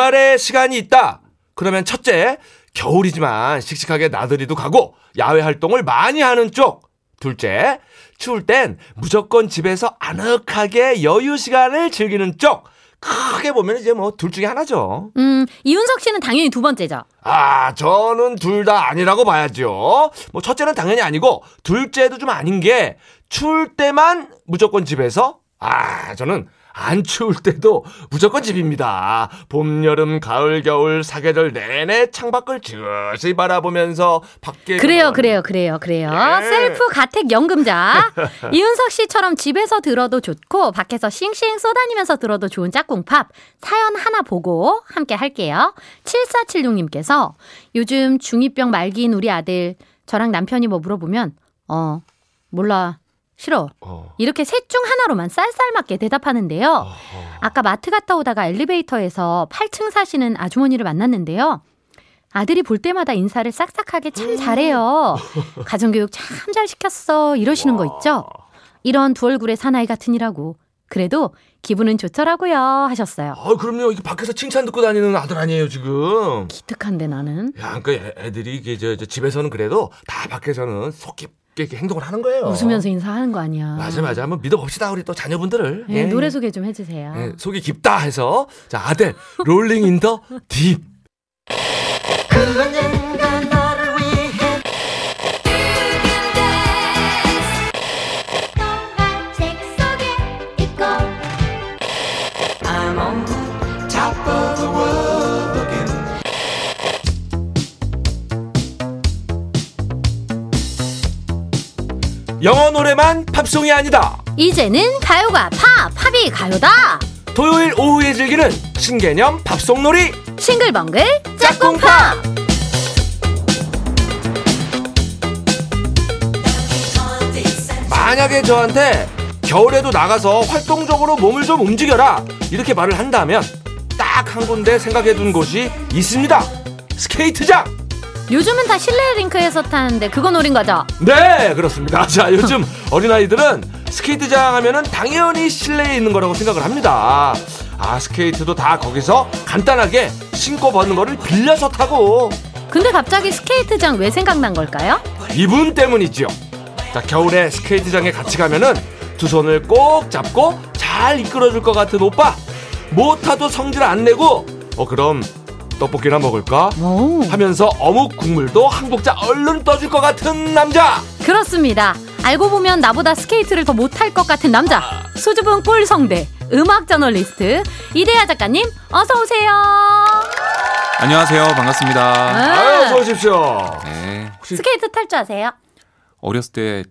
주말에 시간이 있다. 그러면 첫째, 겨울이지만 씩씩하게 나들이도 가고 야외 활동을 많이 하는 쪽. 둘째, 추울 땐 무조건 집에서 아늑하게 여유 시간을 즐기는 쪽. 크게 보면 이제 뭐 둘 중에 하나죠. 음, 이윤석 씨는 당연히 두 번째죠. 아, 저는 둘 다 아니라고 봐야죠. 뭐 첫째는 당연히 아니고 둘째도 좀 아닌 게 추울 때만 무조건 집에서 아, 저는 안 추울 때도 무조건 집입니다. 봄, 여름, 가을, 겨울, 사계절 내내 창밖을 지그시 바라보면서 밖에 그래요, 그래요, 그래요, 그래요. 예. 셀프 가택 연금자. 이윤석 씨처럼 집에서 들어도 좋고 밖에서 싱싱 쏘다니면서 들어도 좋은 짝꿍팝 사연 하나 보고 함께 할게요. 7476님께서 요즘 중2병 말기인 우리 아들 저랑 남편이 뭐 물어보면 어 몰라 싫어 어. 이렇게 셋 중 하나로만 쌀쌀맞게 대답하는데요. 아까 마트 갔다 오다가 엘리베이터에서 8층 사시는 아주머니를 만났는데요. 아들이 볼 때마다 인사를 싹싹하게 참 잘해요. 가정교육 참 잘 시켰어. 이러시는 거 있죠? 이런 두 얼굴의 사나이 같으니라고. 그래도 기분은 좋더라고요. 하셨어요. 아, 그럼요. 이게 밖에서 칭찬 듣고 다니는 아들 아니에요, 지금. 기특한데 나는. 야, 그러니까 애- 애들이 이게 저, 저 집에서는 그래도 다 밖에서는 속 깊게 이렇게 행동을 하는 거예요. 웃으면서 인사하는 거 아니야. 맞아, 맞아. 한번 믿어봅시다, 우리 또 자녀분들을. 예, 노래 소개 좀 해주세요. 예, 속이 깊다 해서 자 아델 Rolling in the Deep. 영어 노래만 팝송이 아니다. 이제는 가요가 팝, 팝이 가요다. 토요일 오후에 즐기는 신개념 팝송놀이 싱글벙글 짝꿍팝. 만약에 저한테 겨울에도 나가서 활동적으로 몸을 좀 움직여라 이렇게 말을 한다면 딱 한 군데 생각해 둔 곳이 있습니다. 스케이트장. 요즘은 다 실내 링크에서 타는데 그거 노린 거죠? 네, 그렇습니다. 자, 요즘 어린아이들은 스케이트장 하면은 당연히 실내에 있는 거라고 생각을 합니다. 아, 스케이트도 다 거기서 간단하게 신고 벗는 거를 빌려서 타고 근데 갑자기 스케이트장 왜 생각난 걸까요? 이분 때문이죠. 자, 겨울에 스케이트장에 같이 가면은 두 손을 꼭 잡고 잘 이끌어줄 것 같은 오빠. 못 타도 성질 안 내고, 어, 그럼 떡볶이나 먹을까? 오. 하면서 어묵 국물도 한 국자 얼른 떠줄 것 같은 남자. 그렇습니다. 알고 보면 나보다 스케이트를 더 못할 것 같은 남자. 수줍은 꿀성대. 음악 저널리스트. 이대화 작가님, 어서 오세요. 안녕하세요. 반갑습니다. 네. 아유, 어서 오십시오. 네. 스케이트 탈 줄 아세요? 어렸을 때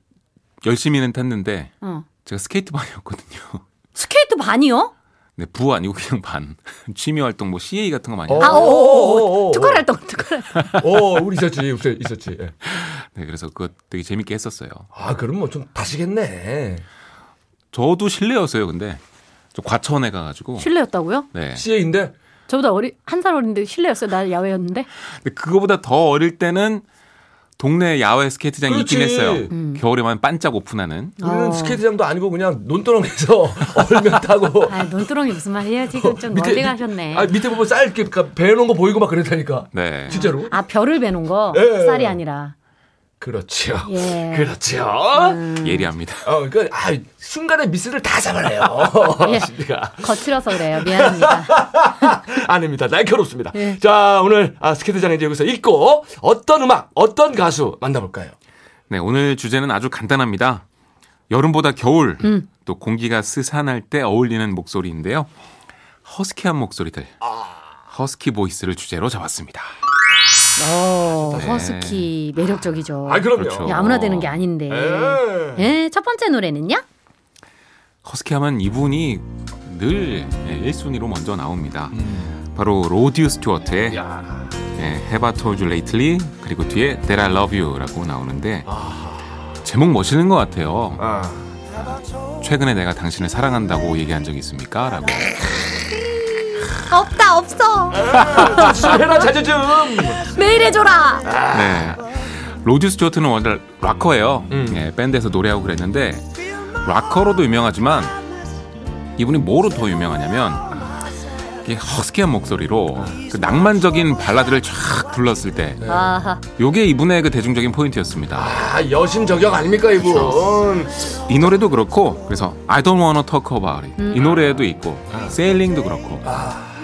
열심히는 탔는데 어. 제가 스케이트 반이었거든요. 스케이트 반이요? 네, 부 아니고 그냥 반. 취미 활동 뭐 CA 같은 거 많이 어. 아, 하고. 오오 오. 특활 활동, 특활 활동. 어, 우리 있었지, 있었지. 예. 네, 그래서 그거 되게 재밌게 했었어요. 아, 그럼 뭐 좀 타시겠네. 저도 실내였어요. 근데 저 과천에 가 가지고 실내였다고요? 네. CA인데 저보다 어리, 한 살 어린데 실내였어요. 나 야외였는데. 근데 그거보다 더 어릴 때는 동네 야외 스케이트장이 있긴 그렇지. 했어요. 음. 겨울에만 반짝 오픈하는. 우리는 어. 스케이트장도 아니고 그냥 논두렁에서 얼면 타고 아, 논두렁이 무슨 말이에요? 지금 좀 멀리 가셨네. 아, 밑에 보면 쌀 이렇게 배놓은 거 보이고 막 그랬다니까. 네. 진짜로? 아, 별을 베놓은 거? 예. 쌀이 아니라. 그렇죠. 예. 그렇죠. 예리합니다. 어, 그러니까 아, 순간에 미스를 다 잡아내요. 예. 거칠어서 그래요. 미안합니다. 아닙니다. 날카롭습니다. 예. 자, 오늘 아, 스케이트장에 이제 여기서 있고 어떤 음악, 어떤 가수 만나볼까요? 네, 오늘 주제는 아주 간단합니다. 여름보다 겨울, 음. 또 공기가 스산할 때 어울리는 목소리인데요. 허스키한 목소리들. 허스키 보이스를 주제로 잡았습니다. 어, 네. 허스키 매력적이죠. 아, 그럼요. 그렇죠. 예, 아무나 되는 게 아닌데. 예. 예, 첫 번째 노래는요? 허스키 하면 이분이 늘 1순위로 먼저 나옵니다. 바로 로디오 스튜어트의 야. 예, Have I Told You Lately 그리고 뒤에 That I Love You라고 나오는데 아. 제목 멋있는 것 같아요. 아. 최근에 내가 당신을 사랑한다고 얘기한 적 있습니까? 라고. 없다, 없어. 자주 좀 해라, 자주 좀. 매일 해줘라. 네. 로디 스튜어트는 원래 락커예요. 음. 예, 밴드에서 노래하고 그랬는데 락커로도 유명하지만 이분이 뭐로 더 유명하냐면 허스키한 목소리로 그 낭만적인 발라드를 쫙 불렀을 때 아하. 요게 이분의 그 대중적인 포인트였습니다. 아, 여심 저격 아닙니까, 이분? 이 노래도 그렇고 그래서 I don't wanna talk about it 이 노래도 있고 Sailing도 그렇고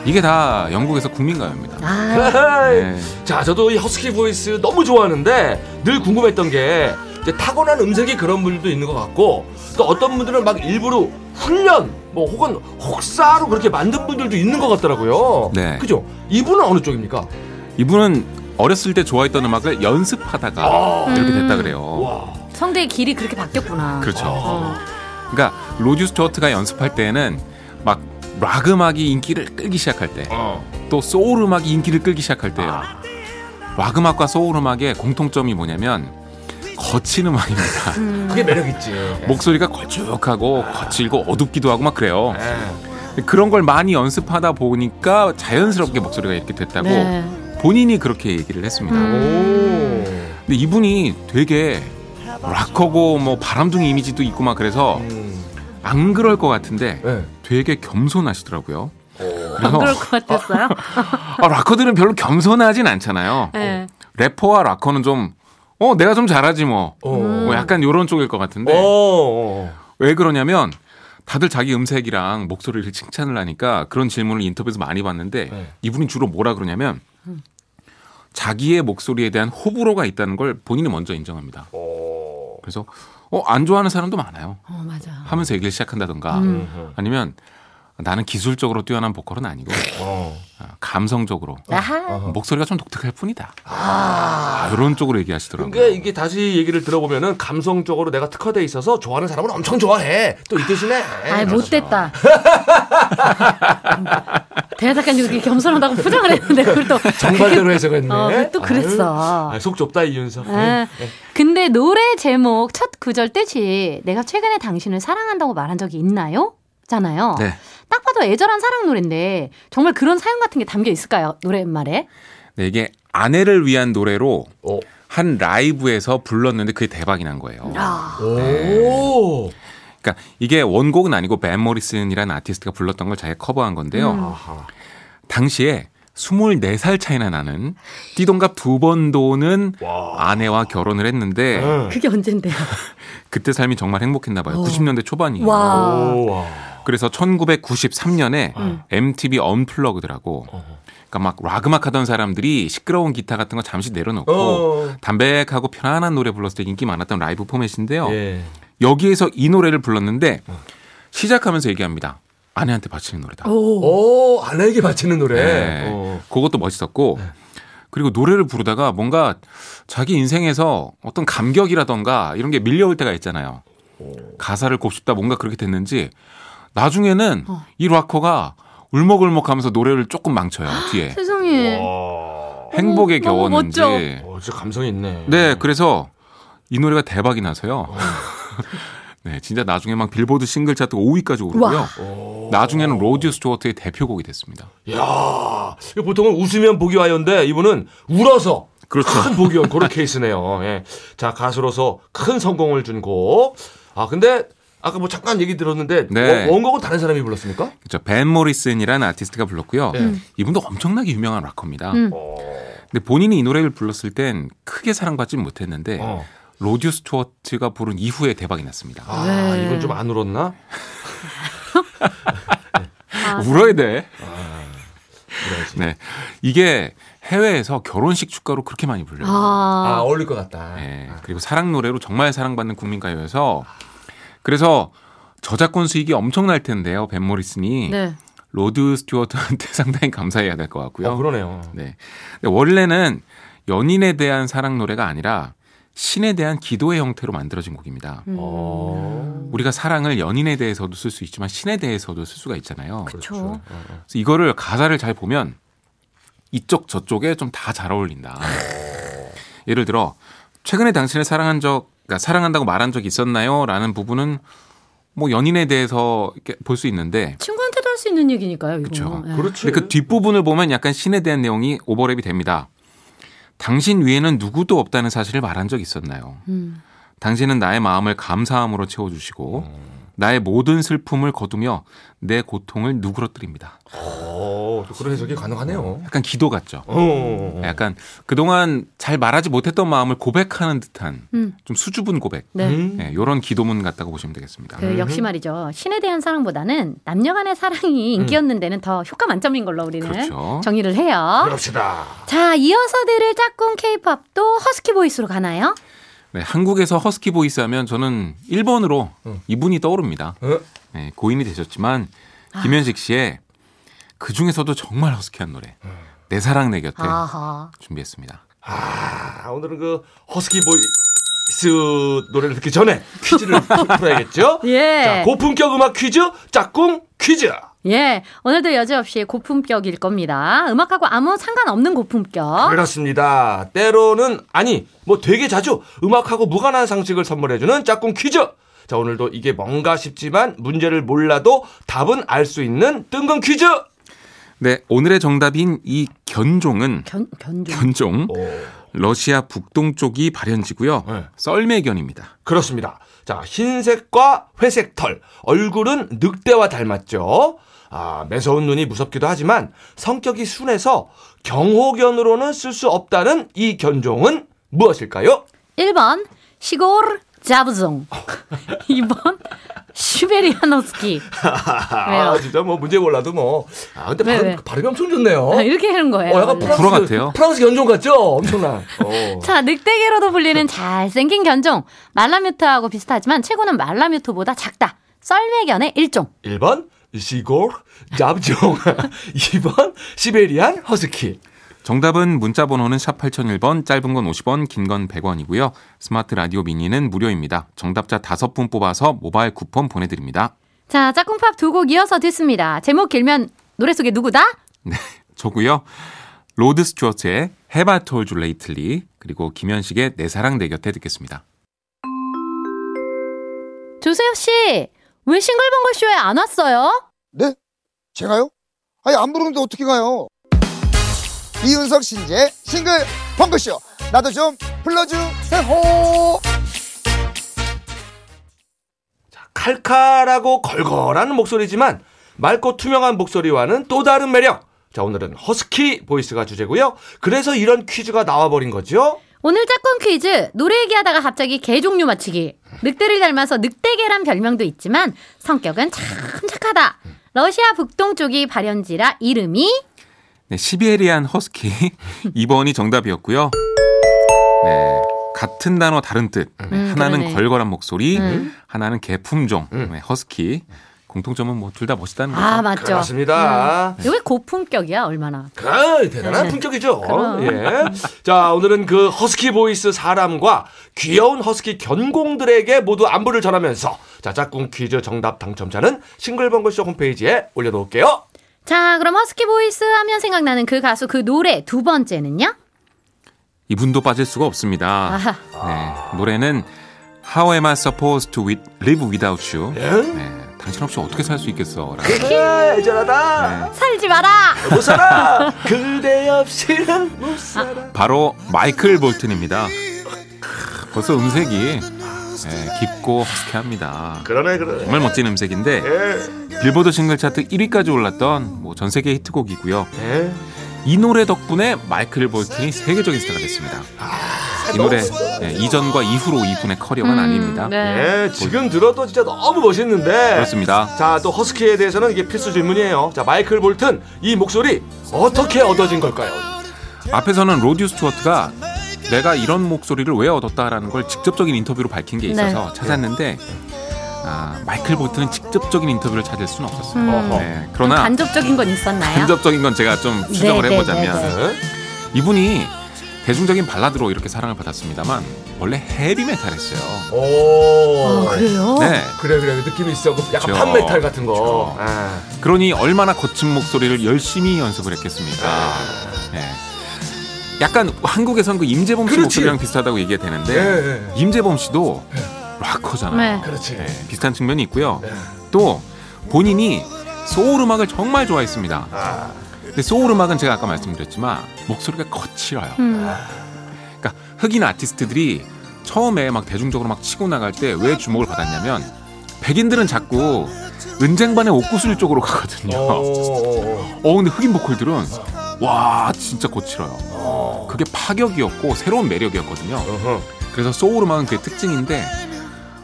이게 다 영국에서 국민가요입니다. 아, 네. 자, 저도 이 허스키 보이스 너무 좋아하는데 늘 궁금했던 게 이제 타고난 음색이 그런 분들도 있는 것 같고 또 어떤 분들은 막 일부러 훈련 뭐 혹은 혹사로 그렇게 만든 분들도 있는 것 같더라고요. 네. 그죠? 이분은 어느 쪽입니까? 이분은 어렸을 때 좋아했던 음악을 연습하다가 아. 이렇게 됐다 그래요. 와. 성대의 길이 그렇게 바뀌었구나. 그렇죠. 어. 그러니까 로드 스튜어트가 연습할 때는 막 락 음악이 인기를 끌기 시작할 때, 어. 또 소울 음악이 인기를 끌기 시작할 때요. 락 음악과 소울 음악의 공통점이 뭐냐면 거친 음악입니다. 그게 매력 있지. 목소리가 걸쭉하고 거칠고 어둡기도 하고 막 그래요. 예. 그런 걸 많이 연습하다 보니까 자연스럽게 목소리가 이렇게 됐다고 네. 본인이 그렇게 얘기를 했습니다. 오. 근데 이분이 되게 락커고 뭐 바람둥이 이미지도 있고 막 그래서 음. 안 그럴 것 같은데 네. 되게 겸손하시더라고요. 안 그럴 것 같았어요. 아, 락커들은 별로 겸손하진 않잖아요. 네. 래퍼와 락커는 좀 어, 내가 좀 잘하지 뭐. 어. 뭐 약간 요런 쪽일 것 같은데 어. 왜 그러냐면 다들 자기 음색이랑 목소리를 칭찬을 하니까 그런 질문을 인터뷰에서 많이 봤는데 네. 이분이 주로 뭐라 그러냐면 자기의 목소리에 대한 호불호가 있다는 걸 본인이 먼저 인정합니다. 어. 그래서 어, 안 좋아하는 사람도 많아요. 어, 맞아. 하면서 얘기를 시작한다던가 음. 아니면 나는 기술적으로 뛰어난 보컬은 아니고 어. 아, 감성적으로 아하. 목소리가 좀 독특할 뿐이다. 아, 이런 쪽으로 얘기하시더라고요. 그러니까 이게 다시 얘기를 들어보면은 감성적으로 내가 특화돼 있어서 좋아하는 사람은 엄청 좋아해. 또 이 뜻이네. 아이, 못됐다. 대하 작가님 그렇게 겸손하다고 포장을 했는데 그걸 또 정반대로 해석했네. 어, 또 그랬어. 아유, 속 좁다 이윤석. 아, 근데 노래 제목 첫 구절 뜻이 내가 최근에 당신을 사랑한다고 말한 적이 있나요? 잖아요. 네. 딱 봐도 애절한 사랑 노래인데 정말 그런 사연 같은 게 담겨 있을까요? 노랫말에? 네, 이게 아내를 위한 노래로 어. 한 라이브에서 불렀는데 그게 대박이 난 거예요. 아, 오. 그러니까 이게 원곡은 아니고 밴 모리슨이라는 아티스트가 불렀던 걸 자기가 커버한 건데요. 음. 당시에 24살 차이나 나는 띠동갑 두 번 도는 와. 아내와 결혼을 했는데 응. 그게 언젠데요? 그때 삶이 정말 행복했나 봐요. 어. 90년대 초반이에요. 와. 오, 와. 그래서 1993년에 음. MTV 언플러그드라고 그러니까 막 락음악 하던 사람들이 시끄러운 기타 같은 거 잠시 내려놓고 어. 담백하고 편안한 노래 불렀을 때 인기 많았던 라이브 포맷인데요. 예. 여기에서 이 노래를 불렀는데 시작하면서 얘기합니다. 아내한테 바치는 노래다. 오. 오, 아내에게 바치는 노래. 네. 어. 그것도 멋있었고 그리고 노래를 부르다가 뭔가 자기 인생에서 어떤 감격이라던가 이런 게 밀려올 때가 있잖아요. 가사를 곱씹다 뭔가 그렇게 됐는지 나중에는 어. 이 락커가 울먹울먹하면서 노래를 조금 망쳐요 뒤에 세상에. 와. 행복에 너무 겨웠는지 멋져. 어, 진짜 감성이 있네. 네 그래서 이 노래가 대박이 나서요 네 진짜 나중에 막 빌보드 싱글 차트 5위까지 오르고요. 나중에는 로드 스튜어트의 대표곡이 됐습니다 야, 보통은 웃으면 복이 와요인데 이분은 울어서 그렇죠. 큰 복이 온 그런 케이스네요. 예. 자 가수로서 큰 성공을 준 곡. 아 근데 아까 뭐 잠깐 얘기 들었는데 네. 원- 원곡은 다른 사람이 불렀습니까? 그렇죠. 밴 모리슨이라는 아티스트가 불렀고요. 네. 이분도 엄청나게 유명한 락커입니다. 음. 어. 근데 본인이 이 노래를 불렀을 땐 크게 사랑받지 못했는데 어. 로드 스튜어트가 부른 이후에 대박이 났습니다. 아 네. 이건 좀 안 울었나? 아, 울어야 돼. 그래야지. 네. 이게 해외에서 결혼식 축가로 그렇게 많이 불려요. 아 아. 어울릴 것 같다. 네. 그리고 사랑 노래로 정말 사랑받는 국민가요여서 그래서 저작권 수익이 엄청날 텐데요. 밴 모리슨이 네. 로드 스튜어트한테 상당히 감사해야 될 것 같고요. 어, 그러네요. 네. 원래는 연인에 대한 사랑 노래가 아니라 신에 대한 기도의 형태로 만들어진 곡입니다. 음. 어. 우리가 사랑을 연인에 대해서도 쓸 수 있지만 신에 대해서도 쓸 수가 있잖아요. 그쵸. 어, 어. 그래서 이거를 가사를 잘 보면 이쪽 저쪽에 좀 다 잘 어울린다. 예를 들어 최근에 당신을 사랑한 적, 그러니까 사랑한다고 말한 적 있었나요? 라는 부분은 뭐 연인에 대해서 볼 수 있는데 친구한테도 할 수 있는 얘기니까요. 그렇지. 근데 그 뒷부분을 보면 약간 신에 대한 내용이 오버랩이 됩니다. 당신 위에는 누구도 없다는 사실을 말한 적 있었나요? 음. 당신은 나의 마음을 감사함으로 채워주시고 나의 모든 슬픔을 거두며 내 고통을 누그러뜨립니다. 오, 오, 또 그런 해석이 가능하네요. 약간 기도 같죠. 어. 약간 그동안 잘 말하지 못했던 마음을 고백하는 듯한 음. 좀 수줍은 고백. 네. 음. 네, 이런 기도문 같다고 보시면 되겠습니다. 그 역시 말이죠. 신에 대한 사랑보다는 남녀 간의 사랑이 인기였는 데는 더 효과 만점인 걸로 우리는 그렇죠. 정의를 해요. 그럽시다. 자, 이어서 들을 짝꿍 케이팝도 허스키 보이스로 가나요? 네, 한국에서 허스키 보이스 하면 저는 1번으로 이분이 떠오릅니다. 어? 네, 고인이 되셨지만 김현식 씨의 그 중에서도 정말 허스키한 노래 내 사랑 내 곁에 아하. 준비했습니다. 아, 오늘은 그 허스키 보이스 노래를 듣기 전에 퀴즈를 풀어야겠죠? 예. 자, 고품격 음악 퀴즈 짝꿍 퀴즈. 예. 오늘도 여지없이 고품격일 겁니다. 음악하고 아무 상관없는 고품격. 그렇습니다. 때로는 아니 뭐 되게 자주 음악하고 무관한 상식을 선물해주는 짝꿍 퀴즈. 자 오늘도 이게 뭔가 싶지만 문제를 몰라도 답은 알 수 있는 뜬금 퀴즈. 네, 오늘의 정답인 이 견종은 견, 견종. 견종 오, 러시아 북동쪽이 발현지고요. 네. 썰매견입니다. 그렇습니다. 자 흰색과 회색 털 얼굴은 늑대와 닮았죠. 아 매서운 눈이 무섭기도 하지만 성격이 순해서 경호견으로는 쓸 수 없다는 이 견종은 무엇일까요? 1번 시골 자부종. 2번 시베리안 허스키. 왜요? 아, 진짜 뭐 문제 몰라도 뭐. 아, 근데 왜, 발음, 왜? 발음이 엄청 좋네요. 아, 이렇게 하는 거예요. 어, 약간 원래. 프랑스, 불어 같아요. 프랑스 연종 같죠? 엄청나. 어. 자, 늑대개로도 불리는 잘생긴 견종. 말라뮤트하고 비슷하지만 체구는 말라뮤트보다 작다. 썰매견의 일종. 1번, 시골, 잡종. 2번, 시베리안 허스키. 정답은 문자 번호는 샵 8001번, 짧은 건 50원, 긴 건 100원이고요. 스마트 라디오 미니는 무료입니다. 정답자 5분 뽑아서 모바일 쿠폰 보내드립니다. 자, 짝꿍팝 두 곡 이어서 듣습니다. 제목 길면 노래 소개 누구다? 네, 저고요. 로드 스튜어트의 Have I Told You Lately 그리고 김현식의 내 사랑 내 곁에 듣겠습니다. 조세혁 씨, 왜 싱글벙글 쇼에 안 왔어요? 네? 제가요? 아니 안 부르는데 어떻게 가요? 이윤석 신지의 싱글벙글쇼 나도 좀 불러주세요 칼칼하고 걸걸한 목소리지만 맑고 투명한 목소리와는 또 다른 매력. 자, 오늘은 허스키 보이스가 주제고요. 그래서 이런 퀴즈가 나와버린 거죠. 오늘 짝꿍 퀴즈 노래 얘기하다가 갑자기 개 종류 맞히기. 늑대를 닮아서 늑대개란 별명도 있지만 성격은 참 착하다. 러시아 북동쪽이 발원지라 이름이 네, 시베리안 허스키 2번이 정답이었고요. 네, 같은 단어 다른 뜻. 네, 음, 하나는 그러네. 걸걸한 목소리, 음. 하나는 개 품종. 음. 네, 허스키. 공통점은 뭐 둘 다 멋있다는 거죠. 아 맞죠. 그렇습니다. 여기 고품격이야 얼마나. 아, 대단한 네. 품격이죠. 예. 자, 오늘은 그 허스키 보이스 사람과 귀여운 허스키 견공들에게 모두 안부를 전하면서 자, 짝꿍 퀴즈 정답 당첨자는 싱글벙글쇼 홈페이지에 올려놓을게요. 자 그럼 허스키 보이스 하면 생각나는 그 가수 그 노래 두 번째는요? 이분도 빠질 수가 없습니다. 아하. 네, 노래는 How am I supposed to live without you? 예? 네, 당신 없이 어떻게 살 수 있겠어? 라고. 그래, 애절하다. 네, 살지 마라. 못 살아. 그대 없이는 못 살아. 바로 마이클 볼튼입니다. 크, 벌써 음색이 네, 깊고 허스키합니다. 그러네, 그러네. 정말 멋진 음색인데 예. 빌보드 싱글 차트 1위까지 올랐던 뭐 전 세계 히트곡이고요. 예. 이 노래 덕분에 마이클 볼튼이 세계적인 스타가 됐습니다. 이 노래 네, 이전과 이후로 이분의 커리어가 나뉩니다. 네. 예, 지금 들어도 진짜 너무 멋있는데. 그렇습니다. 자, 또 허스키에 대해서는 이게 필수 질문이에요. 자, 마이클 볼튼 이 목소리 어떻게 얻어진 걸까요? 앞에서는 로드 스튜어트가 내가 이런 목소리를 왜 얻었다라는 걸 직접적인 인터뷰로 밝힌 게 있어서 찾았는데 아, 마이클 볼튼은 직접적인 인터뷰를 찾을 수는 없었어요. 음. 네, 그러나 간접적인 건 있었나요? 간접적인 건 제가 좀 추정을 네, 네, 해보자면 네, 네. 예? 이분이 대중적인 발라드로 이렇게 사랑을 받았습니다만 원래 헤비메탈 했어요. 오. 아, 그래요? 네. 그래 그래 느낌이 있어. 그 약간 그렇죠. 팝메탈 같은 거. 그렇죠. 아. 그러니 얼마나 거친 목소리를 열심히 연습을 했겠습니까? 네. 약간 한국에선 그 임재범 씨 그렇지. 목소리랑 비슷하다고 얘기가 되는데 예, 예. 임재범 씨도 락커잖아요. 네. 그렇지. 네, 비슷한 측면이 있고요. 네. 또 본인이 소울 음악을 정말 좋아했습니다. 아. 근데 소울 음악은 제가 아까 말씀드렸지만 목소리가 거칠어요. 음. 그러니까 흑인 아티스트들이 처음에 막 대중적으로 막 치고 나갈 때 왜 주목을 받았냐면 백인들은 자꾸 은쟁반의 옥구슬 쪽으로 가거든요. 어, 어, 어 근데 흑인 보컬들은 와 진짜 거칠어요. 그게 파격이었고 새로운 매력이었거든요. 어. 그래서 소울 음악은 그 특징인데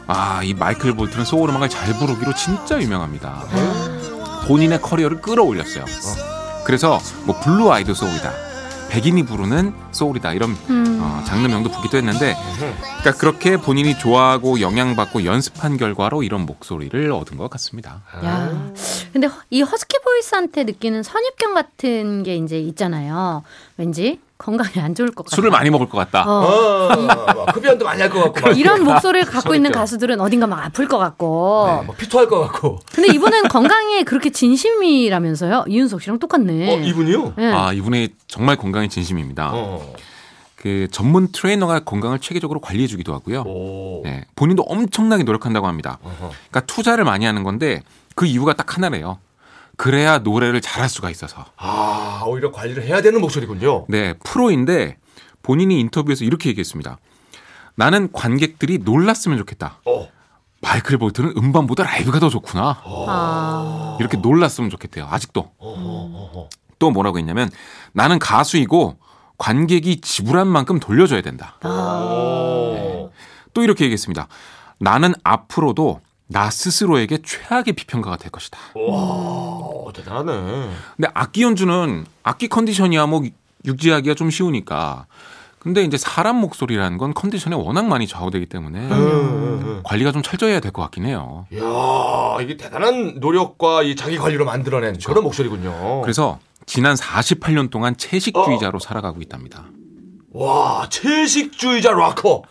아 이 마이클 볼튼은 소울 음악을 잘 부르기로 진짜 유명합니다. 본인의 커리어를 끌어올렸어요. 그래서 뭐 blue-eyed soul이다. 백인이 부르는 소울이다 이런 음. 어, 장르명도 붙기도 했는데 그러니까 그렇게 본인이 좋아하고 영향받고 연습한 결과로 이런 목소리를 얻은 것 같습니다. 야. 근데 허- 이 허스키 보이스한테 느끼는 선입견 같은 게 이제 있잖아요. 왠지 건강에 안 좋을 것 같아. 술을 많이 먹을 것 같다. 어. 어, 흡연도 많이 할 것 같고. 막, 이런 목소리를 갖고 있는 선입견. 가수들은 어딘가 막 아플 것 같고. 뭐 피토할 것 같고. 근데 이분은 건강에 그렇게 진심이라면서요? 이윤석 씨랑 똑같네. 어, 이분이요? 네. 아 이분의 정말 건강에 진심입니다. 어. 그 전문 트레이너가 건강을 체계적으로 관리해 주기도 하고요. 오. 네, 본인도 엄청나게 노력한다고 합니다. 어허. 그러니까 투자를 많이 하는 건데 그 이유가 딱 하나래요. 그래야 노래를 잘할 수가 있어서. 아, 오히려 관리를 해야 되는 목소리군요. 네, 프로인데 본인이 인터뷰에서 이렇게 얘기했습니다. 나는 관객들이 놀랐으면 좋겠다. 어. 마이클 볼트는 음반보다 라이브가 더 좋구나. 아. 이렇게 놀랐으면 좋겠대요. 아직도. 어허. 또 뭐라고 했냐면 나는 가수이고 관객이 지불한 만큼 돌려줘야 된다. 어. 또 이렇게 얘기했습니다. 나는 앞으로도 나 스스로에게 최악의 비평가가 될 것이다. 와, 대단하네. 근데 악기 연주는 악기 컨디션이야 뭐 유지하기가 좀 쉬우니까. 근데 이제 사람 목소리라는 건 컨디션에 워낙 많이 좌우되기 때문에 음. 관리가 좀 철저히 해야 될것 같긴 해요. 이야, 이게 대단한 노력과 이 자기 관리로 만들어낸 그런 목소리군요. 그래서 지난 48년 동안 채식주의자로 살아가고 있답니다. 와, 채식주의자 락커.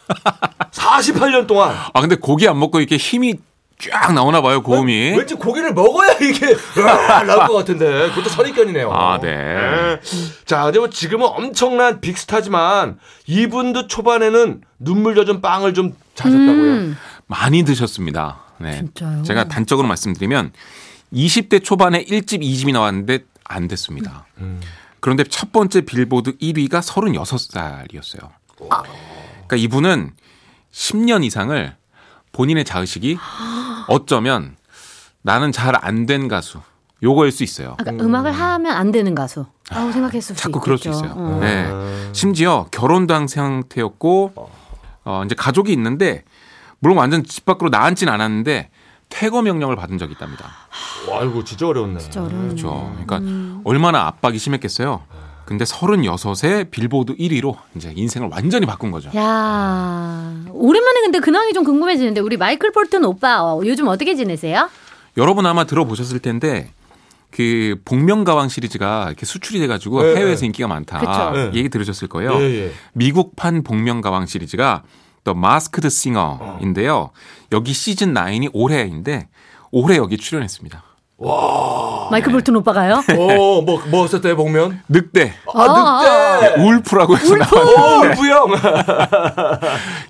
48년 동안. 아 근데 고기 안 먹고 이렇게 힘이 쫙 나오나 봐요 고음이. 왠 지 고기를 먹어야 이게 으아, 나올 것 같은데 그것도 선입견이네요. 아, 네. 자, 근데 뭐 지금은 엄청난 빅스타지만 이분도 초반에는 눈물 젖은 빵을 좀 자셨다고요. 음. 많이 드셨습니다. 네. 진짜요? 제가 단적으로 말씀드리면 20대 초반에 1집, 2집이 나왔는데 안 됐습니다. 음. 그런데 첫 번째 빌보드 1위가 36살이었어요. 그러니까 이분은 10년 이상을 본인의 자의식이 어쩌면 나는 잘 안 된 가수 요거일 수 있어요. 아까 음. 악을 하면 안 되는 가수. 라고 생각했을 수 자꾸 있겠죠. 그럴 수 있어요. 어. 네. 심지어 결혼도 한 상태였고 어 이제 가족이 있는데 물론 완전 집 밖으로 나앉진 않았는데 퇴거 명령을 받은 적이 있답니다. 와, 이거 진짜 어려웠네. 진짜 어려운. 그렇죠. 그러니까 얼마나 압박이 심했겠어요. 근데 36에 빌보드 1위로 이제 인생을 완전히 바꾼 거죠. 야 오랜만에 근데 근황이 좀 궁금해지는데 우리 마이클 볼튼 오빠 어, 요즘 어떻게 지내세요? 여러분 아마 들어보셨을 텐데 그 복면가왕 시리즈가 이렇게 수출이 돼가지고 네, 해외에서 네. 인기가 많다. 그쵸. 네. 얘기 들으셨을 거예요. 예, 예. 미국판 복면가왕 시리즈가 더 마스크드 싱어인데요. 여기 시즌 9이 올해인데 올해 여기 출연했습니다. 마이클 볼튼 오빠가요? 어, 뭐, 뭐 썼대요, 복면? 늑대 아, 늑대! Wolf라고 해서 나온 오, Wolf 형!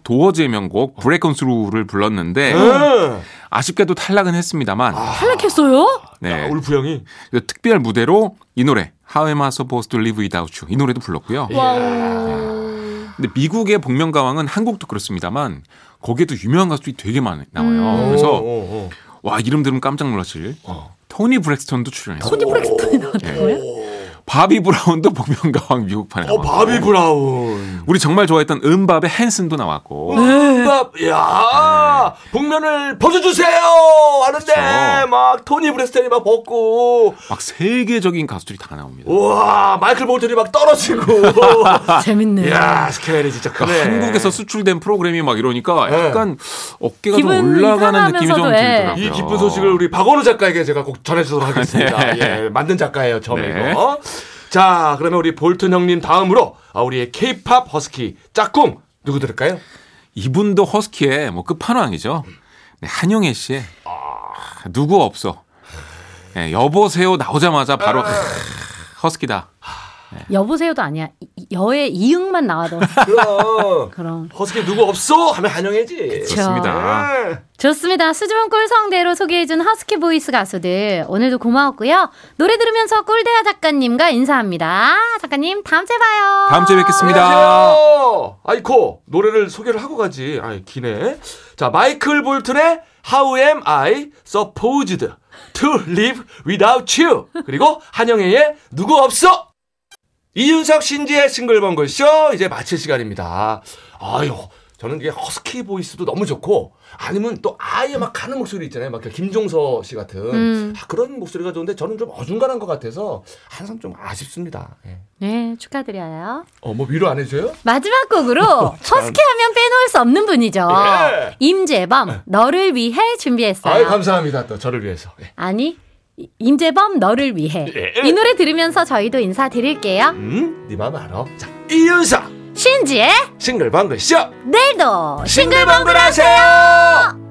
도어즈의 명곡 Break On Through를 불렀는데 응. 아쉽게도 탈락은 했습니다만 탈락했어요? 네. Wolf 형이. 그 특별 무대로 이 노래 How Am I Supposed to Live Without You 이 노래도 불렀고요. 와우. 근데 미국의 복면가왕은 한국도 그렇습니다만 거기에도 유명한 가수들이 되게 많이 나와요. 그래서 어, 어, 어. 와 이름 들으면 깜짝 놀라실 토니 브랙스턴도 출연했어요. 토니 브랙스턴이 나왔다고요? 바비 브라운도 복면가왕 미국판에 어, 나왔고 바비 브라운. 우리 정말 좋아했던 MMMBop의 핸슨도 나왔고 밥, 야, 복면을 벗어주세요! 하는데, 그쵸. 막, 토니 브랙스턴이 막 벗고, 막 세계적인 가수들이 다 나옵니다. 우와, 마이클 볼튼이 막 떨어지고. 재밌네. 야 스케일이 진짜 크네. 그러니까 한국에서 수출된 프로그램이 막 이러니까 네. 약간 어깨가 좀 올라가는 느낌이 좀 예. 들더라고요. 이 기쁜 소식을 우리 박원우 작가에게 제가 꼭 전해주도록 하겠습니다. 네. 예, 만든 작가예요, 처음에 네. 이거. 자, 그러면 우리 볼튼 형님 다음으로 아, 우리의 케이팝 허스키 짝꿍 누구 들을까요? 이분도 허스키의 뭐 끝판왕이죠. 네, 한영애 씨의 아, 누구 없어. 네, 여보세요 나오자마자 바로 크, 허스키다. 여보세요도 아니야. 이- 여의 이응만 나와도 그럼 그럼. 허스키 누구 없어? 하면 한영애지. 좋습니다. 네. 좋습니다. 수줍은 꿀성대로 소개해준 허스키 보이스 가수들 오늘도 고마웠고요. 노래 들으면서 꿀대화 작가님과 인사합니다. 작가님 다음 주에 봐요. 다음 주에 뵙겠습니다. 안녕하세요. 아이코 노래를 소개를 하고 가지. 아이 기네. 자 마이클 볼튼의 How am I supposed to live without you? 그리고 한영애의 누구 없어? 이윤석 신지의 싱글벙글쇼 이제 마칠 시간입니다. 아유, 저는 이게 허스키 보이스도 너무 좋고 아니면 또 아예 막 가는 목소리 있잖아요. 막 김종서 씨 같은 음. 아, 그런 목소리가 좋은데 저는 좀 어중간한 것 같아서 항상 좀 아쉽습니다. 예. 네, 축하드려요. 어, 뭐 위로 안 해줘요? 마지막 곡으로 참. 허스키 하면 빼놓을 수 없는 분이죠. 예. 임재범, 너를 위해 준비했어요. 아유 감사합니다. 또 저를 위해서. 예. 아니, 이- 임재범 너를 위해. 예. 이 노래 들으면서 저희도 인사드릴게요. 음, 네 마음 알아. 자, 이윤석 신지의 싱글벙글 쇼 내일도 싱글벙글 하세요.